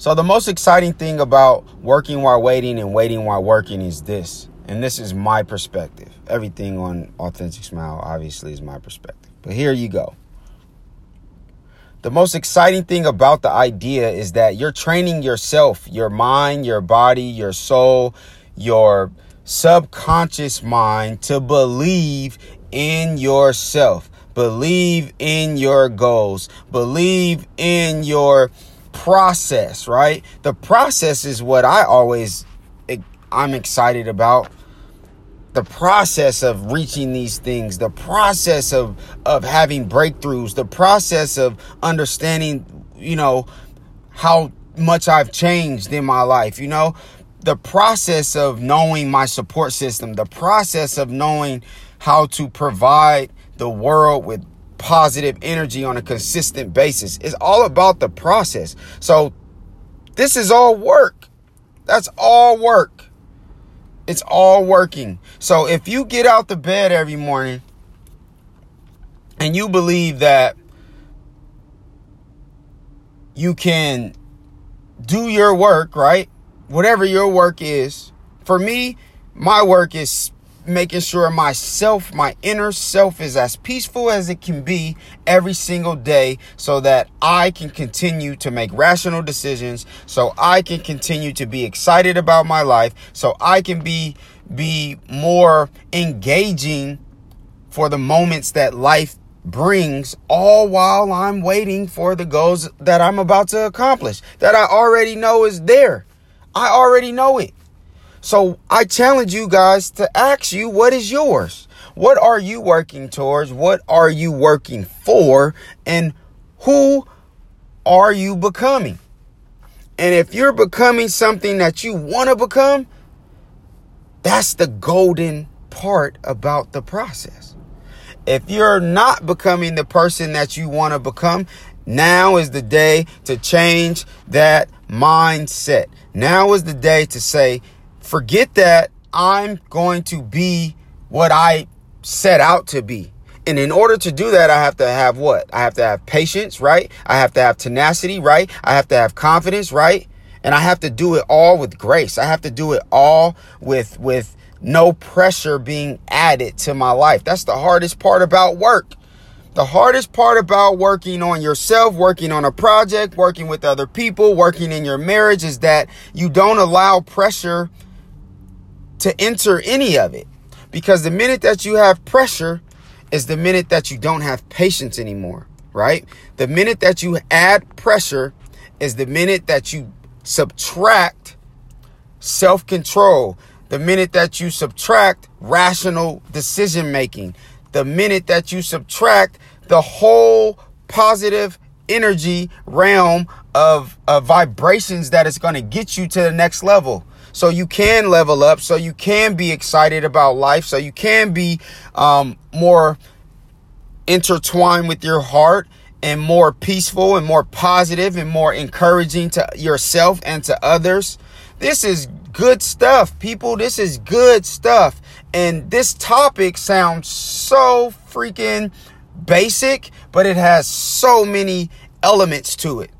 So, the most exciting thing about working while waiting and waiting while working is this. And this is my perspective. Everything on Authentic Smile, obviously, is my perspective. But here you go. The most exciting thing about the idea is that you're training yourself, your mind, your body, your soul, your subconscious mind to believe in yourself, believe in your goals, believe in your process, right? The process is what I always I'm excited about the process of reaching these things, the process of of having breakthroughs, the process of understanding, you know, how much I've changed in my life, you know, the process of knowing my support system, the process of knowing how to provide the world with positive energy on a consistent basis. It's all about the process. So this is all work. That's all work. It's all working. So if you get out the bed every morning and you believe that you can do your work, right? Whatever your work is. For me, my work is making sure myself, my inner self is as peaceful as it can be every single day so that I can continue to make rational decisions, so I can continue to be excited about my life, so I can be be more engaging for the moments that life brings all while I'm waiting for the goals that I'm about to accomplish that I already know is there. I already know it. So I challenge you guys to ask you what is yours? What are you working towards? What are you working for? And who are you becoming? And if you're becoming something that you want to become, that's the golden part about the process. If you're not becoming the person that you want to become, now is the day to change that mindset. Now is the day to say, forget that I'm going to be what I set out to be. And in order to do that, I have to have what? I have to have patience, right? I have to have tenacity, right? I have to have confidence, right? And I have to do it all with grace. I have to do it all with with no pressure being added to my life. That's the hardest part about work. The hardest part about working on yourself, working on a project, working with other people, working in your marriage is that you don't allow pressure to enter any of it. Because the minute that you have pressure is the minute that you don't have patience anymore, right? The minute that you add pressure is the minute that you subtract self control, the minute that you subtract rational decision making, the minute that you subtract the whole positive energy realm of, of vibrations that is going to get you to the next level so you can level up, so you can be excited about life, so you can be um, more intertwined with your heart and more peaceful and more positive and more encouraging to yourself and to others. This is good stuff, people. This is good stuff. And this topic sounds so freaking basic, but it has so many elements to it.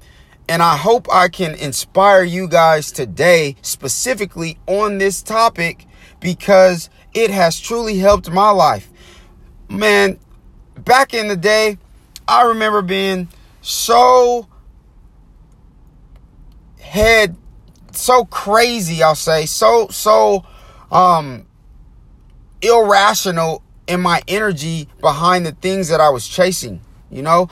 And I hope I can inspire you guys today, specifically on this topic, because it has truly helped my life. Man, back in the day, I remember being so head so crazy, I'll say, so so um irrational in my energy behind the things that I was chasing. You know,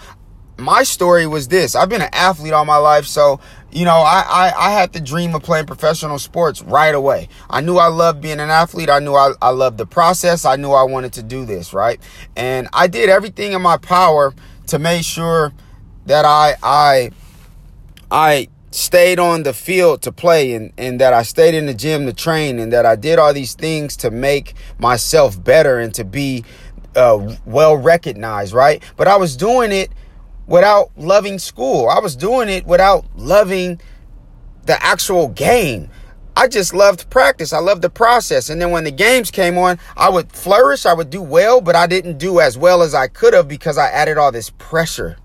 my story was this I've been an athlete all my life, so you know, I, I, I had the dream of playing professional sports right away. I knew I loved being an athlete. I knew I, I loved the process. I knew I wanted to do this, right? And I did everything in my power to make sure that I I I stayed on the field to play and, and that I stayed in the gym to train and that I did all these things to make myself better and to be uh, well recognized, right? But I was doing it without loving school. I was doing it without loving the actual game. I just loved practice. I loved the process. And then when the games came on, I would flourish. I would do well, but I didn't do as well as I could have because I added all this pressure.